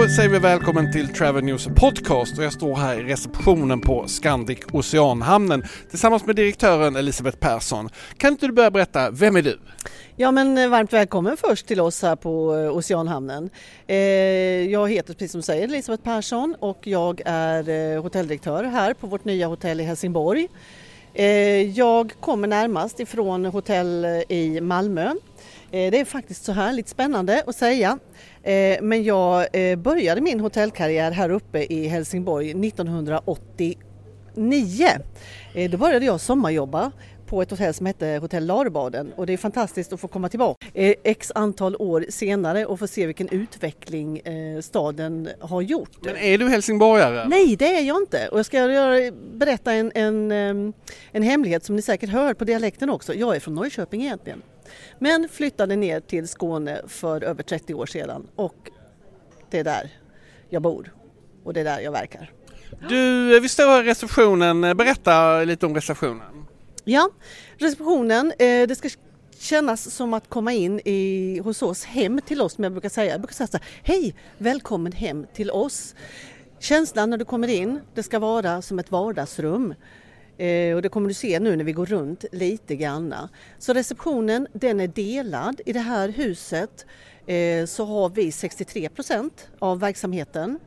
Då säger vi välkommen till Travel News Podcast och jag står här i receptionen på Scandic Oceanhamnen tillsammans med direktören Elisabeth Persson. Kan inte du börja berätta, vem är du? Ja men eh, varmt välkommen först till oss här på eh, Oceanhamnen. Eh, jag heter precis som du säger Elisabeth Persson och jag är hotelldirektör här på vårt nya hotell i Helsingborg. Jag kommer närmast ifrån hotell i Malmö. Det är faktiskt så här lite spännande att säga Eh, men jag eh, började min hotellkarriär här uppe i Helsingborg 1989. Eh, då började jag sommarjobba på ett hotell som hette Hotell Larebaden och det är fantastiskt att få komma tillbaka x antal år senare och få se vilken utveckling staden har gjort. Men är du helsingborgare? Nej det är jag inte och jag ska berätta en, en, en hemlighet som ni säkert hör på dialekten också. Jag är från Norrköping egentligen. Men flyttade ner till Skåne för över 30 år sedan och det är där jag bor och det är där jag verkar. Du, vi står här i receptionen. Berätta lite om receptionen. Ja, receptionen, eh, det ska kännas som att komma in i, hos oss, hem till oss som jag brukar säga. Jag brukar säga så här, hej, välkommen hem till oss. Känslan när du kommer in, det ska vara som ett vardagsrum. Eh, och det kommer du se nu när vi går runt lite granna. Så receptionen den är delad. I det här huset eh, så har vi 63 procent av verksamheten.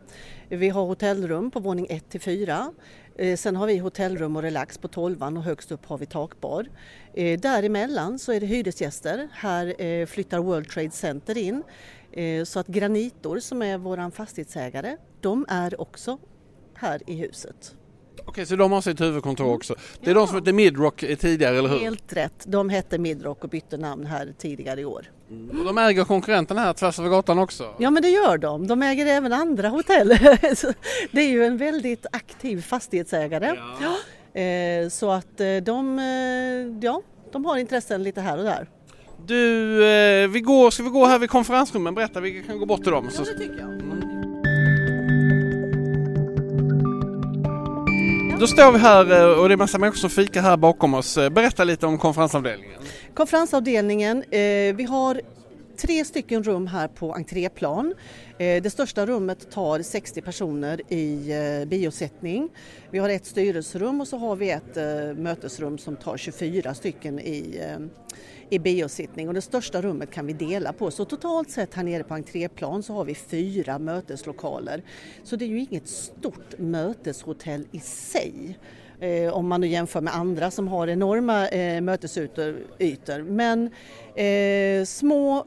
Vi har hotellrum på våning 1 till 4. Eh, sen har vi hotellrum och relax på 12 och högst upp har vi takbar. Eh, däremellan så är det hyresgäster. Här eh, flyttar World Trade Center in. Så att Granitor som är våran fastighetsägare, de är också här i huset. Okej, så de har sitt huvudkontor mm. också. Det är ja. de som hette Midrock tidigare, eller hur? Helt rätt. De hette Midrock och bytte namn här tidigare i år. Mm. Och de äger konkurrenterna här tvärs över gatan också? Ja, men det gör de. De äger även andra hotell. det är ju en väldigt aktiv fastighetsägare. Ja. ja. Så att eh, de, eh, ja, de har intressen lite här och där. Du, eh, vi går, ska vi gå här vid konferensrummen? Berätta, vi kan gå bort till dem. Ja, det tycker jag. Då står vi här eh, och det är massa människor som fikar här bakom oss. Eh, berätta lite om konferensavdelningen. Konferensavdelningen, eh, vi har tre stycken rum här på entréplan. Eh, det största rummet tar 60 personer i eh, biosättning. Vi har ett styrelserum och så har vi ett eh, mötesrum som tar 24 stycken i i biosittning och det största rummet kan vi dela på. Så totalt sett här nere på entréplan så har vi fyra möteslokaler. Så det är ju inget stort möteshotell i sig om man nu jämför med andra som har enorma eh, mötesytor. Men eh, små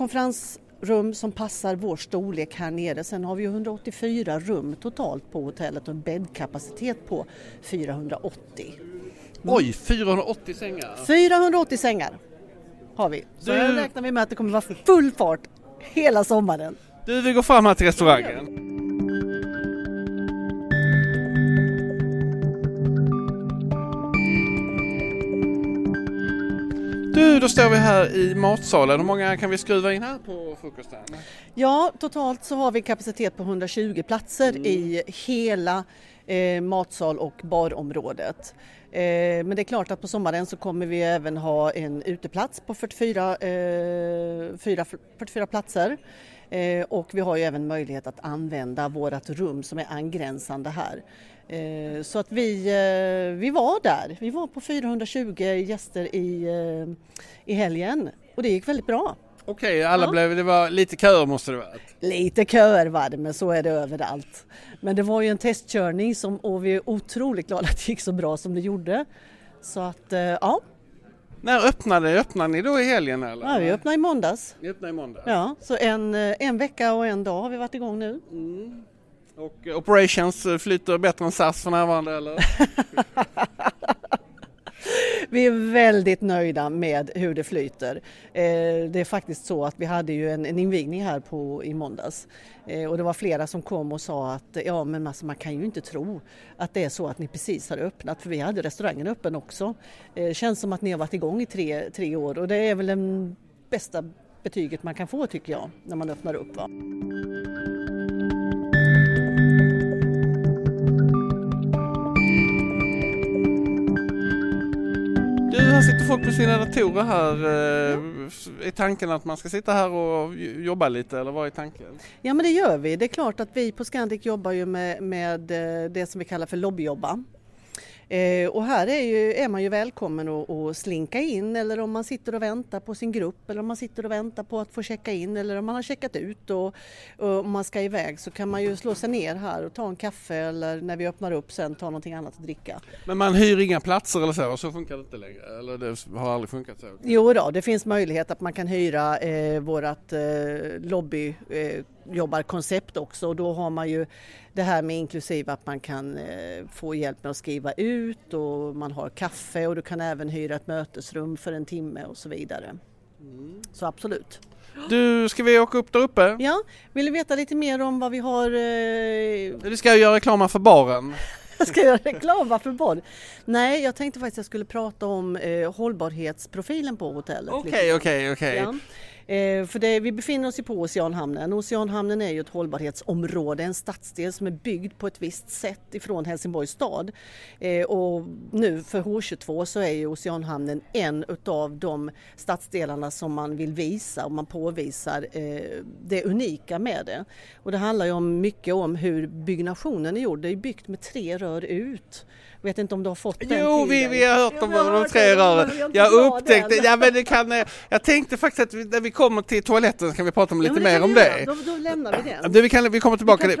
konferensrum som passar vår storlek här nere. Sen har vi 184 rum totalt på hotellet och en bäddkapacitet på 480. Oj, 480 sängar! 480 sängar har vi. Så du... här räknar vi med att det kommer vara full fart hela sommaren. Du, vi går fram här till restaurangen. Du, då står vi här i matsalen. Hur många kan vi skruva in här på frukosten? Ja, totalt så har vi kapacitet på 120 platser mm. i hela eh, matsal och barområdet. Eh, men det är klart att på sommaren så kommer vi även ha en uteplats på 44, eh, 44 platser. Eh, och vi har ju även möjlighet att använda vårt rum som är angränsande här. Eh, så att vi, eh, vi var där. Vi var på 420 gäster i, eh, i helgen och det gick väldigt bra. Okej, alla ja. blev, det var lite köer måste det vara? Lite köer var det, men så är det överallt. Men det var ju en testkörning som, och vi är otroligt glada att det gick så bra som det gjorde. Så att, ja. När öppnade, öppnade ni då i helgen eller? Ja, vi öppnade i måndags. Öppnade i måndags? Ja, så en, en vecka och en dag har vi varit igång nu. Mm. Och operations flyter bättre än SAS för närvarande eller? Vi är väldigt nöjda med hur det flyter. Eh, det är faktiskt så att vi hade ju en, invigning här på, i måndags eh, och det var flera som kom och sa att ja men alltså, man kan ju inte tro att det är så att ni precis har öppnat för vi hade restaurangen öppen också. Det känns som att ni har varit igång i tre, tre år och det är väl det bästa betyget man kan få tycker jag när man öppnar upp. Va? Du, här sitter folk med sina datorer här. Eh, ja. är tanken att man ska sitta här och jobba lite eller vad är tanken? Ja men det gör vi. Det är klart att vi på Scandic jobbar ju med, med eh, det som vi kallar för lobbyjobba. Eh, och här är, ju, är, man ju välkommen att, slinka in eller om man sitter och väntar på sin grupp eller om man sitter och väntar på att få checka in eller om man har checkat ut och, och om man ska iväg så kan man ju slå sig ner här och ta en kaffe eller när vi öppnar upp sen ta någonting annat att dricka. Men man hyr inga platser eller så? Och så funkar det inte längre? Eller det har aldrig funkat så? Jo då, det finns möjlighet att man kan hyra eh, vårat eh, lobby eh, jobbarkoncept också och då har man ju det här med inklusive att man kan eh, få hjälp med att skriva ut och man har kaffe och du kan även hyra ett mötesrum för en timme och så vidare. Mm. Så absolut. Du, ska vi åka upp där uppe? Ja, vill du veta lite mer om vad vi har? Eh... Du ska göra reklam för baren. Jag ska göra reklam för baren? Nej, jag tänkte faktiskt att jag skulle prata om eh, hållbarhetsprofilen på hotellet. Okej, okej, okej. Eh, för det, vi befinner oss ju på Oceanhamnen. Oceanhamnen är ju ett hållbarhetsområde, en stadsdel som är byggd på ett visst sätt ifrån Helsingborgs stad. Eh, och nu för H22 så är ju Oceanhamnen en utav de stadsdelarna som man vill visa och man påvisar eh, det unika med det. Och det handlar ju om mycket om hur byggnationen är gjord. Det är byggt med tre rör ut. Vet inte om du har fått den Jo, vi, vi har hört om de tre rören. Jag upptäckte, ja men det kan, jag tänkte faktiskt att vi, när vi kommer till toaletten så kan vi prata om lite ja, mer om det. Då, då lämnar vi det. vi, kan, vi kommer tillbaka till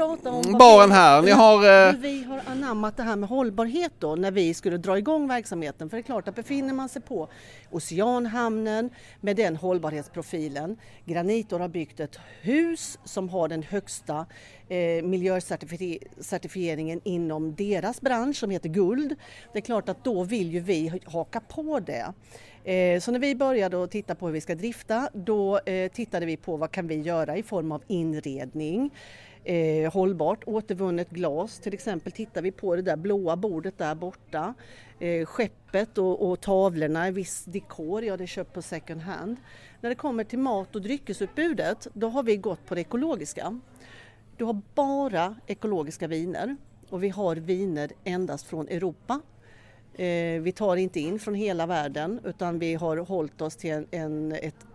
baren här. Ni har, uh... Vi har anammat det här med hållbarhet då när vi skulle dra igång verksamheten. För det är klart att befinner man sig på Oceanhamnen med den hållbarhetsprofilen. Granitor har byggt ett hus som har den högsta eh, miljöcertifieringen inom deras bransch som heter Guld. Det är klart att då vill ju vi haka på det. Eh, så när vi började att titta på hur vi ska drifta då eh, tittade vi på vad kan vi göra i form av inredning, eh, hållbart, återvunnet glas. Till exempel tittar vi på det där blåa bordet där borta. Eh, skeppet och, och tavlorna, viss dekor, ja det är köpt på second hand. När det kommer till mat och dryckesutbudet då har vi gått på det ekologiska. Du har bara ekologiska viner och vi har viner endast från Europa. Eh, vi tar inte in från hela världen utan vi har hållit oss till en, en, ett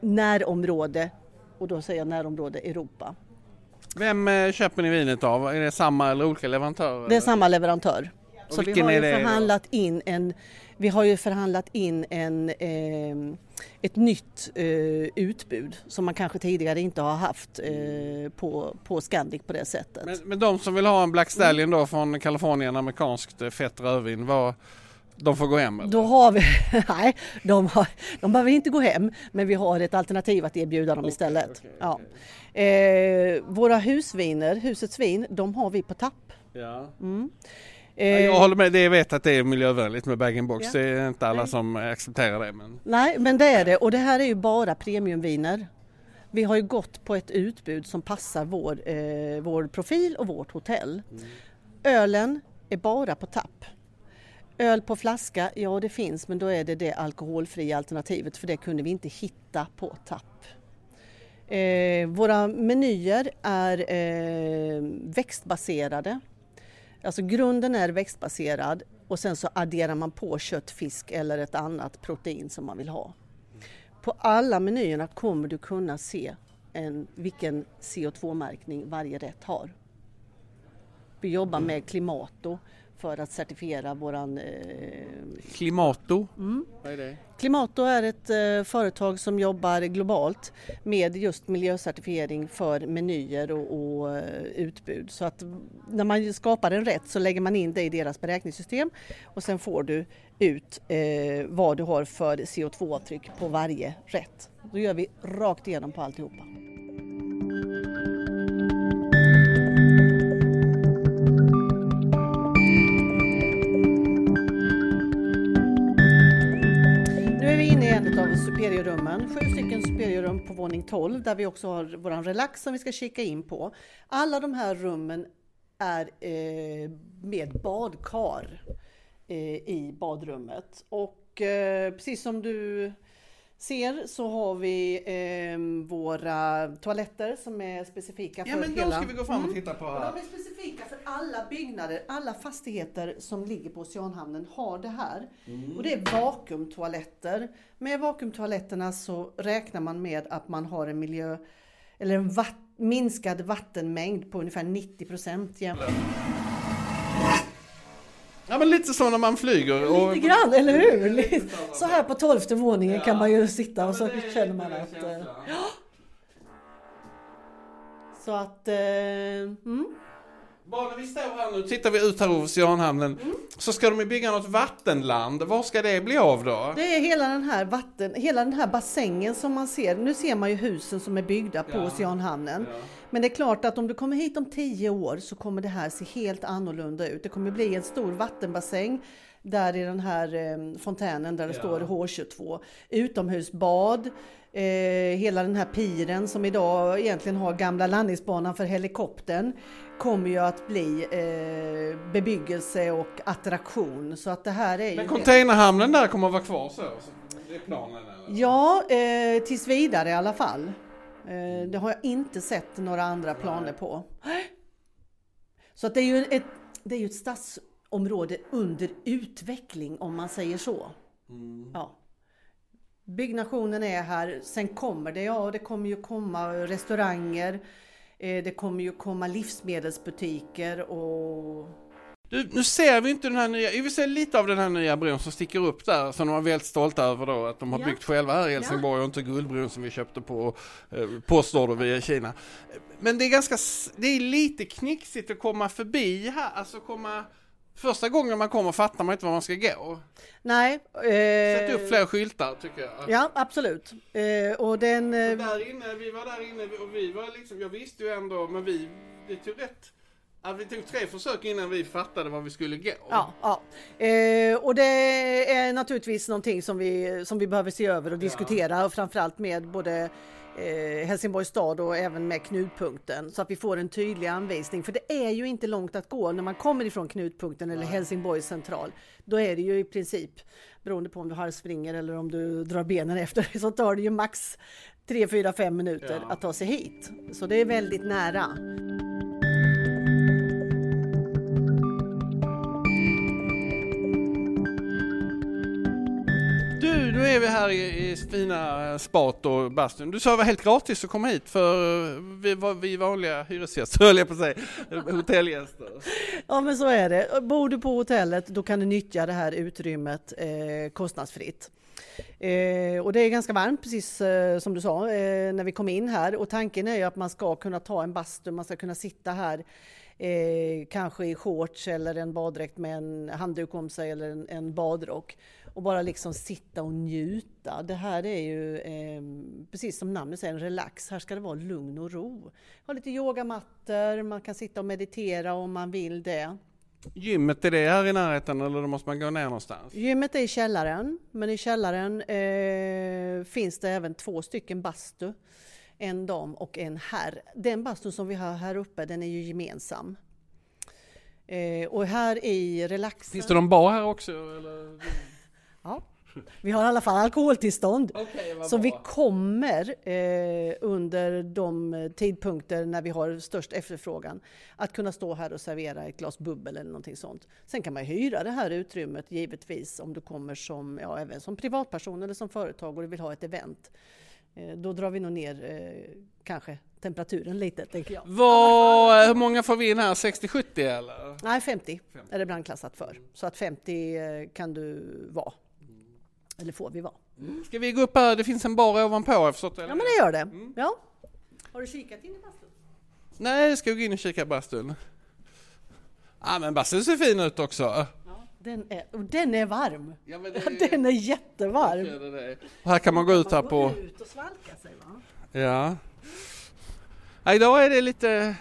närområde och då säger jag närområde Europa. Vem eh, köper ni vinet av? Är det samma eller olika leverantörer? Det är samma leverantör. Och Så vi har ju förhandlat in en, vi har ju förhandlat in en, eh, ett nytt eh, utbud som man kanske tidigare inte har haft eh, på, på Scandic på det sättet. Men, men de som vill ha en Black Stallion då från Kalifornien, amerikanskt eh, fett rödvin, vad, de får gå hem? Eller? Då har vi, nej, de, har, de behöver inte gå hem men vi har ett alternativ att erbjuda dem okay, istället. Okay, ja. Eh, våra husviner, husets vin, de har vi på tapp. Ja. Mm. Eh, jag håller med, det vet att det är miljövänligt med bag-in-box. Ja. Det är inte alla Nej. som accepterar det. Men... Nej, men det är det och det här är ju bara premiumviner. Vi har ju gått på ett utbud som passar vår, eh, vår profil och vårt hotell. Mm. Ölen är bara på tapp. Öl på flaska, ja det finns men då är det det alkoholfria alternativet för det kunde vi inte hitta på tapp. Eh, våra menyer är eh, växtbaserade. Alltså grunden är växtbaserad och sen så adderar man på kött, fisk eller ett annat protein som man vill ha. På alla menyerna kommer du kunna se en, vilken CO2-märkning varje rätt har. Vi jobbar med Klimato för att certifiera våran... Eh... Klimato? Mm. Vad är det? Klimato är ett eh, företag som jobbar globalt med just miljöcertifiering för menyer och, och uh, utbud. Så att när man skapar en rätt så lägger man in det i deras beräkningssystem och sen får du ut eh, vad du har för CO2-avtryck på varje rätt. Då gör vi rakt igenom på alltihopa. Våning 12 där vi också har våran relax som vi ska kika in på. Alla de här rummen är eh, med badkar eh, i badrummet. Och eh, precis som du ser så har vi eh, våra toaletter som är specifika för Ja men hela... då ska vi gå fram och titta på Och här. de är specifika för alla byggnader, alla fastigheter som ligger på Oceanhamnen har det här. Och det är vakuumtoaletter. Med vakuumtoaletterna så räknar man med att man har en miljö eller en vatt, minskad vattenmängd på ungefär 90 procent jämfört Ja men lite så när man flyger. Och... Lite grann, eller hur? Så här på tolfte våningen kan man ju sitta och så känner man att... eh, Så att... eh, Mm. Bara när vi står här nu, tittar vi ut här över Oceanhamnen, så ska de bygga något vattenland. Var ska det bli av då? Det är hela den här vatten, hela den här bassängen som man ser. Nu ser man ju husen som är byggda på Ja. Oceanhamnen. Men det är klart att om du kommer hit om tio år så kommer det här se helt annorlunda ut. Det kommer bli en stor vattenbassäng där i den här eh, fontänen där det står H22. Utomhusbad, eh, hela den här piren som idag egentligen har gamla landningsbanan för helikoptern kommer ju att bli eh, bebyggelse och attraktion. Så att det här är. Men containerhamnen där kommer att vara kvar så? så det är planen eller? Ja, eh, tills vidare i alla fall. Eh, det har jag inte sett några andra planer på. Så att det är ju ett, det är ju ett stadsområde under utveckling om man säger så. Ja. Byggnationen är här, sen kommer det, ja det kommer ju komma restauranger, eh, det kommer ju komma livsmedelsbutiker och Du, nu ser vi inte den här nya, vi ser lite av den här nya bron som sticker upp där som de var väldigt stolta över då att de har Ja. byggt själva här i Helsingborg och inte guldbron som vi köpte på eh, postorder via Kina. Men det är ganska, det är lite knixigt att komma förbi här, alltså komma Första gången man kommer fattar man inte var man ska gå. nej. Sätt Eh, upp fler skyltar tycker jag. Ja, absolut. Eh, och den... Eh, Där inne, vi var där inne och vi var liksom, jag visste ju ändå, men vi, det tog rätt, ja, vi tog tre försök innan vi fattade var vi skulle gå. Ja, ja. Eh, och det är naturligtvis någonting som vi, som vi behöver se över och diskutera och framförallt med både eh, Helsingborgs stad och även med knutpunkten så att vi får en tydlig anvisning. För det är ju inte långt att gå när man kommer ifrån knutpunkten eller Helsingborgs central. Då är det ju i princip, beroende på om du halvspringer eller om du drar benen efter, så tar det ju max 3, 4, 5 minuter Ja. att ta sig hit. Så det är väldigt nära. Nu är vi här i, i fina eh, spat och bastun. Du sa det var helt gratis att komma hit för eh, vi, var, vi vanliga hyresgäster, höll jag på att säga, hotellgäster. Ja men så är det. Bor du på hotellet då kan du nyttja det här utrymmet eh, kostnadsfritt. Eh, och det är ganska varmt precis eh, som du sa eh, när vi kom in här och tanken är ju att man ska kunna ta en bastu, man ska kunna sitta här eh, kanske i shorts eller en baddräkt med en handduk om sig eller en, en badrock och bara liksom sitta och njuta. Det här är ju eh, precis som namnet säger en relax. Här ska det vara lugn och ro. Ha lite yogamattor, man kan sitta och meditera om man vill det. Gymmet, är det här i närheten eller måste man gå ner någonstans? Gymmet är i källaren, men i källaren eh, finns det även två stycken bastu. En dam och en herr. Den bastun som vi har här uppe, den är ju gemensam. Eh, och här i relaxen... Finns det någon bar här också? Eller? Ja. Vi har i alla fall alkoholtillstånd. Vad Så vi bra. kommer eh, under de tidpunkter när vi har störst efterfrågan att kunna stå här och servera ett glas bubbel eller någonting sånt. Sen kan man hyra det här utrymmet givetvis om du kommer som, ja, även som privatperson eller som företag och du vill ha ett event. Eh, då drar vi nog ner eh, kanske temperaturen lite tänker jag. Vad, hur många får vi in här? 60-70 eller? Nej, 50 är det brandklassat för. Så att 50 eh, kan du vara. Eller får vi vara. Ska vi gå upp här? Det finns en bar ovanpå har jag förstått det? Ja men det gör det. Ja. Har du kikat in i bastun? Nej, ska vi gå in och kika i bastun? Ja men bastun ser fin ut också. Ja, den är, och den är varm. Ja, men det är- Den är jättevarm. Ja, det är det. Och här kan man gå ut här Man på... går ut och svalka sig va? Ja. ja. Idag är det lite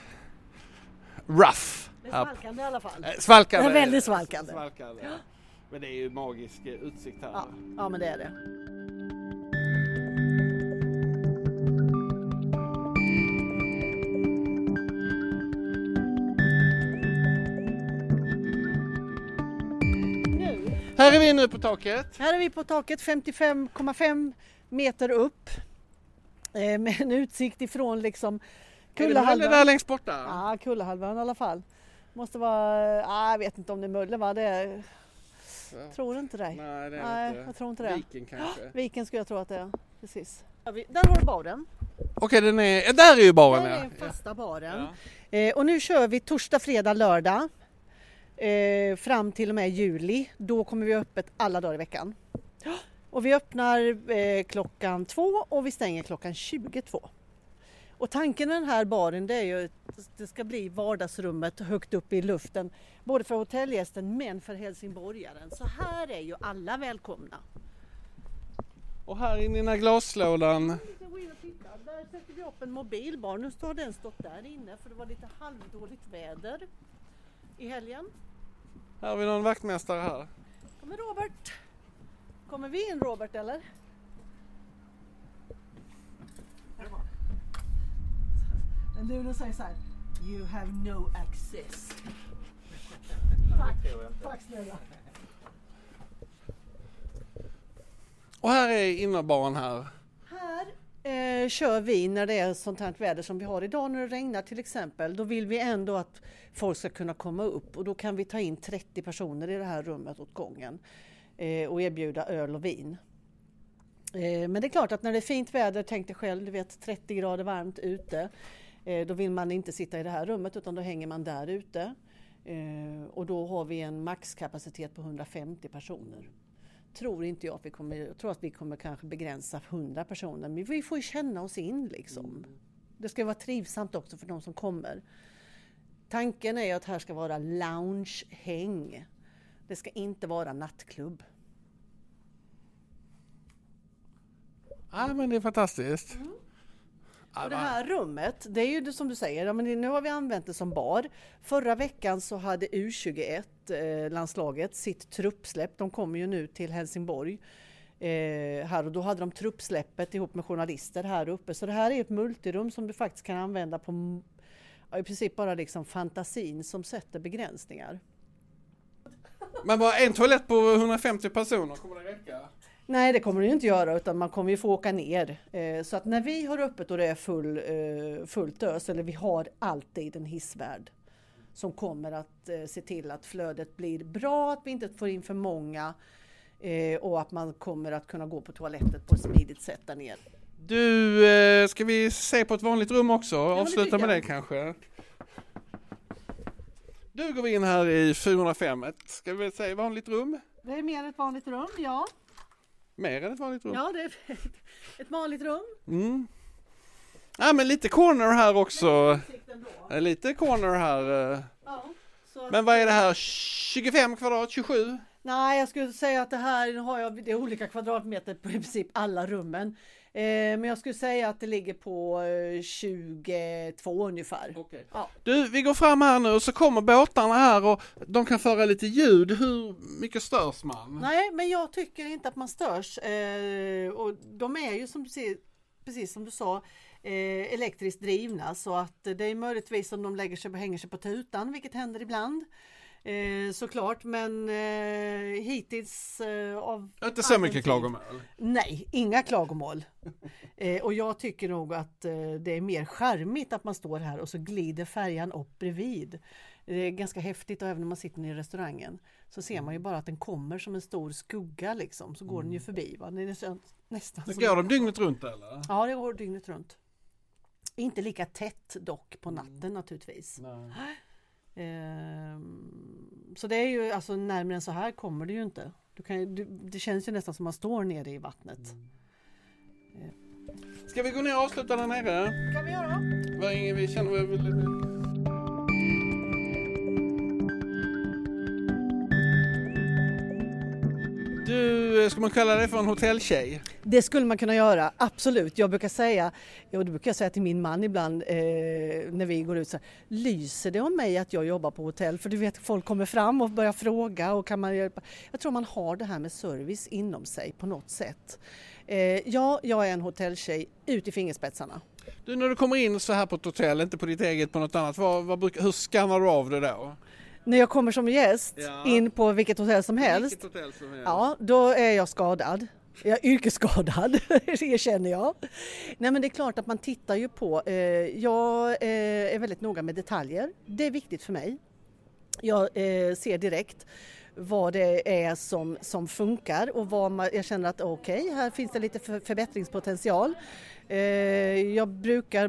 rough. Det är här. svalkande i alla fall. Eh, Svalkande. Det är väldigt svalkande. Svalkande. Men det är ju magisk eh, utsikt här. Ja, ja men det är det. Här är vi nu på taket. Här är vi på taket 55,5 meter upp. Eh, med en utsikt ifrån liksom Kullahalvön. Är det där längst borta? Ja, Kullahalvön i alla fall. Måste vara, eh, ah, jag vet inte om det är Mölle va? Det är tror inte det. Nej, det är Nej, inte. jag tror inte det. Viken kanske. Viken skulle jag tro att det är. Precis. Ja, vi- Där har du baren. Okej, den är... Där är ju baren Där är den fasta baren. Ja. Eh, och nu kör vi torsdag, fredag, lördag. Eh, fram till och med juli. Då kommer vi öppet alla dagar i veckan. Och vi öppnar eh, klockan två och vi stänger klockan 22. Och tanken med den här baren det är ju att det ska bli vardagsrummet högt upp i luften. Både för hotellgästen men för helsingborgaren. Så här är ju alla välkomna. Och här inne i den här glaslådan. Där sätter vi upp en mobilbar. Nu står den stått där inne för det var lite halvdåligt väder i helgen. Här har vi någon vaktmästare här. Kommer Robert. Kommer vi in Robert eller? Då säger så här. You have no access. Tack, tack snälla. Och här är innerbaren här. Här eh, kör vi när det är sånt här väder som vi har idag när det regnar till exempel. Då vill vi ändå att folk ska kunna komma upp och då kan vi ta in 30 personer i det här rummet åt gången eh, och erbjuda öl och vin. Eh, men det är klart att när det är fint väder, tänk dig själv, du vet 30 grader varmt ute. Eh, då vill man inte sitta i det här rummet utan då hänger man där ute. Eh, och då har vi en maxkapacitet på 150 personer tror inte jag att vi kommer, jag tror att vi kommer kanske begränsa 100 personer, men vi får ju känna oss in liksom. Det ska vara trivsamt också för de som kommer. Tanken är att här ska vara loungehäng. Det ska inte vara nattklubb. Ja, men det är fantastiskt. Ja, Och det här rummet, det är ju det som du säger, ja, men nu har vi använt det som bar. Förra veckan så hade U21-landslaget sitt truppsläpp. De kommer ju nu till Helsingborg. Eh, här och då hade de truppsläppet ihop med journalister här uppe. Så det här är ett multirum som du faktiskt kan använda på ja, i princip bara liksom fantasin som sätter begränsningar. Men bara en toalett på 150 personer, kommer det räcka? Nej, det kommer det ju inte göra utan man kommer ju få åka ner. Eh, så att när vi har öppet och det är full, eh, fullt ös, eller vi har alltid en hissvärd som kommer att eh, se till att flödet blir bra, att vi inte får in för många och att man kommer att kunna gå på toalettet på ett smidigt sätt där nere. Du, ska vi se på ett vanligt rum också? Avsluta med det kanske. Du går vi in här i 405, ett, ska vi säga vanligt rum? Det är mer ett vanligt rum, ja. Mer än ett vanligt rum? Ja, det är ett vanligt rum. Mm. Ja men lite corner här också. Eh, Lite corner här. eh. Ja, Men vad är det här? 25 kvadrat? 27? Nej, jag skulle säga att det här har jag, det är olika kvadratmeter på i princip alla rummen. Eh, men jag skulle säga att det ligger på eh, 22 ungefär. Okej. Ja. Du, vi går fram här nu och så kommer båtarna här och de kan föra lite ljud. Hur mycket störs man? Nej, men jag tycker inte att man störs. Eh, och de är ju som precis som du sa, eh, elektriskt drivna så att det är möjligtvis om de lägger sig och hänger sig på tutan, vilket händer ibland. Eh, såklart, men eh, hittills eh, av Inte så mycket tid- klagomål. Nej, inga klagomål. Eh, och jag tycker nog att eh, det är mer charmigt att man står här och så glider färjan upp bredvid. Det är ganska häftigt och även när man sitter i restaurangen så ser man ju bara att den kommer som en stor skugga liksom, så går den ju förbi. Va? Det är så- nästan som- Går de dygnet runt eller? Ja, det går dygnet runt. Inte lika tätt dock på natten naturligtvis. Ehm, så det är ju alltså närmare än så här kommer det ju inte. Du kan, du, det känns ju nästan som man står nere i vattnet. Ska vi gå ner och avsluta där nere? kan vi göra. Vad ingen vi känner vi vill... Du, ska man kalla dig för en hotelltjej? Det skulle man kunna göra, absolut. Jag brukar säga, och det brukar jag säga till min man ibland eh, när vi går ut så här, lyser det om mig att jag jobbar på hotell? För du vet, folk kommer fram och börjar fråga och kan man hjälpa? Jag tror man har det här med service inom sig på något sätt. Eh, ja, jag är en hotelltjej ut i fingerspetsarna. Du, när du kommer in så här på ett hotell, inte på ditt eget, på något annat, vad, vad brukar, hur skannar du av det då? När jag kommer som gäst Ja. in på vilket hotell som helst, Vilket hotell som helst. ja då är jag skadad. Jag är yrkesskadad, erkänner jag. Nej men det är klart att man tittar ju på, eh, jag eh, är väldigt noga med detaljer. Det är viktigt för mig. Jag eh, ser direkt vad det är som, som funkar och vad man, jag känner att okej, här finns det lite för, förbättringspotential. Eh, jag brukar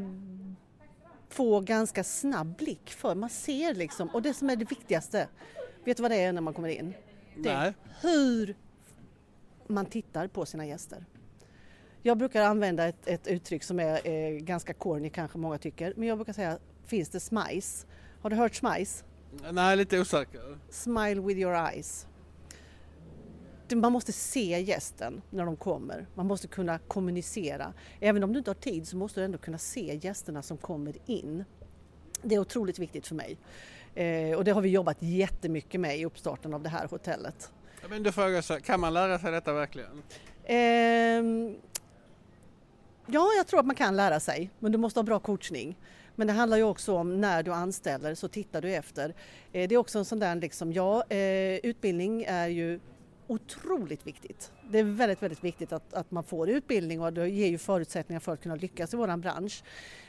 få ganska snabb blick för man ser liksom, och det som är det viktigaste, vet du vad det är när man kommer in? Det är hur man tittar på sina gäster. Jag brukar använda ett, ett uttryck som är eh, ganska corny kanske många tycker, men jag brukar säga finns det smice? Har du hört smice? Nej, lite osäker. Smile with your eyes. Man måste se gästen när de kommer. Man måste kunna kommunicera. Även om du inte har tid så måste du ändå kunna se gästerna som kommer in. Det är otroligt viktigt för mig. Eh, och det har vi jobbat jättemycket med i uppstarten av det här hotellet. Men du frågar kan man lära sig detta verkligen? Ehm, ja, jag tror att man kan lära sig, men du måste ha bra coachning. Men det handlar ju också om när du anställer så tittar du efter. Eh, det är också en sån där liksom, ja, eh, utbildning är ju otroligt viktigt. Det är väldigt, väldigt viktigt att, att man får utbildning och det ger ju förutsättningar för att kunna lyckas i våran bransch.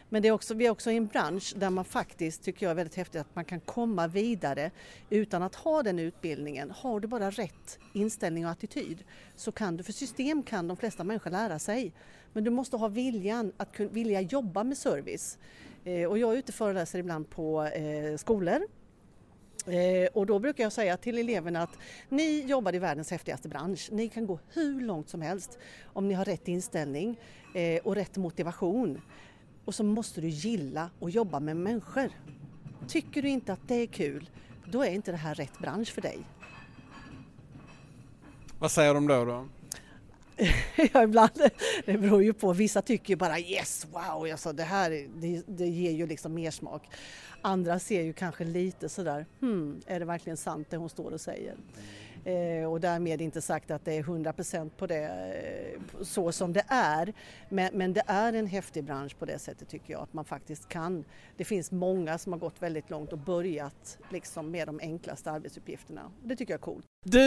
Men det är också, vi är också i en bransch där man faktiskt, tycker jag är väldigt häftigt, att man kan komma vidare utan att ha den utbildningen. Har du bara rätt inställning och attityd så kan du, för system kan de flesta människor lära sig. Men du måste ha viljan att kunna vilja jobba med service. Eh, och jag är ute och föreläser ibland på eh, skolor och då brukar jag säga till eleverna att ni jobbar i världens häftigaste bransch. Ni kan gå hur långt som helst om ni har rätt inställning eh, och rätt motivation. Och så måste du gilla och jobba med människor. Tycker du inte att det är kul, då är inte det här rätt bransch för dig. Vad säger de då? då? ja, ibland, det beror ju på. Vissa tycker ju bara yes, wow, alltså det här det, det ger ju liksom mer smak. Andra ser ju kanske lite sådär, hmm, är det verkligen sant det hon står och säger? Eh, och därmed inte sagt att det är 100% på det eh, så som det är. Men, men det är en häftig bransch på det sättet tycker jag att man faktiskt kan. Det finns många som har gått väldigt långt och börjat liksom med de enklaste arbetsuppgifterna. Det tycker jag är coolt. Du,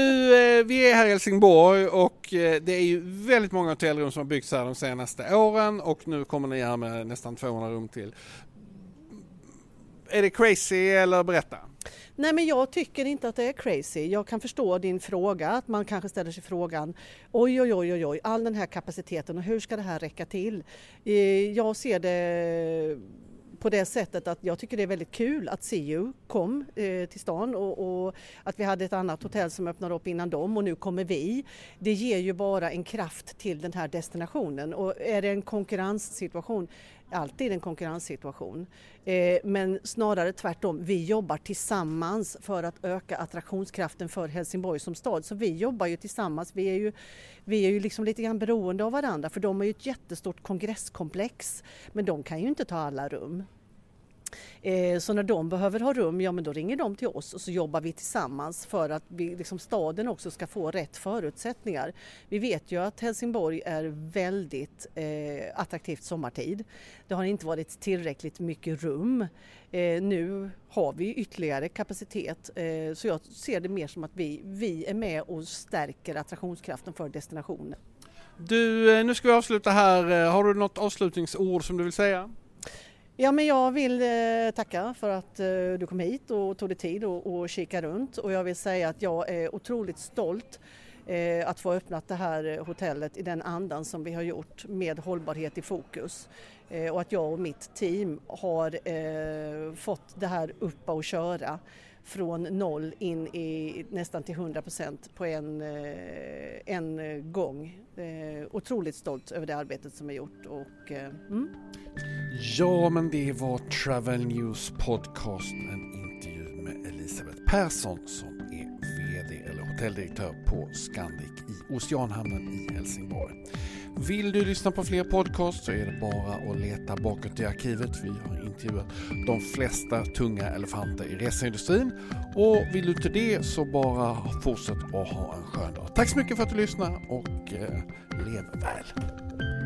eh, vi är här i Helsingborg och eh, det är ju väldigt många hotellrum som har byggts här de senaste åren och nu kommer ni här med nästan 200 rum till. Är det crazy eller berätta? Nej men jag tycker inte att det är crazy. Jag kan förstå din fråga, att man kanske ställer sig frågan oj oj oj oj oj, all den här kapaciteten och hur ska det här räcka till? Eh, jag ser det på det sättet att jag tycker det är väldigt kul att CU kom eh, till stan och, och att vi hade ett annat hotell som öppnade upp innan dem och nu kommer vi. Det ger ju bara en kraft till den här destinationen och är det en konkurrenssituation, alltid en konkurrenssituation, eh, men snarare tvärtom, vi jobbar tillsammans för att öka attraktionskraften för Helsingborg som stad. Så vi jobbar ju tillsammans, vi är ju, vi är ju liksom lite grann beroende av varandra för de har ju ett jättestort kongresskomplex men de kan ju inte ta alla rum. Eh, så när de behöver ha rum, ja men då ringer de till oss och så jobbar vi tillsammans för att vi, liksom staden också ska få rätt förutsättningar. Vi vet ju att Helsingborg är väldigt eh, attraktivt sommartid. Det har inte varit tillräckligt mycket rum. Eh, nu har vi ytterligare kapacitet eh, så jag ser det mer som att vi, vi är med och stärker attraktionskraften för destinationen. Du, eh, nu ska vi avsluta här. Eh, har du något avslutningsord som du vill säga? Ja, men jag vill eh, tacka för att eh, du kom hit och tog dig tid och, och kika runt och jag vill säga att jag är otroligt stolt eh, att få öppnat det här hotellet i den andan som vi har gjort med hållbarhet i fokus. Och att jag och mitt team har fått det här uppa och köra från noll in i nästan till 100 procent på en, en gång. Otroligt stolt över det arbetet som är gjort. Och, mm. Ja, men det var Travel News Podcast, en intervju med Elisabeth Persson som är VD eller hotelldirektör på Scandic i Oceanhamnen i Helsingborg. Vill du lyssna på fler podcasts så är det bara att leta bakåt i arkivet. Vi har intervjuat de flesta tunga elefanter i reseindustrin och vill du till det så bara fortsätt att ha en skön dag. Tack så mycket för att du lyssnar och eh, lev väl!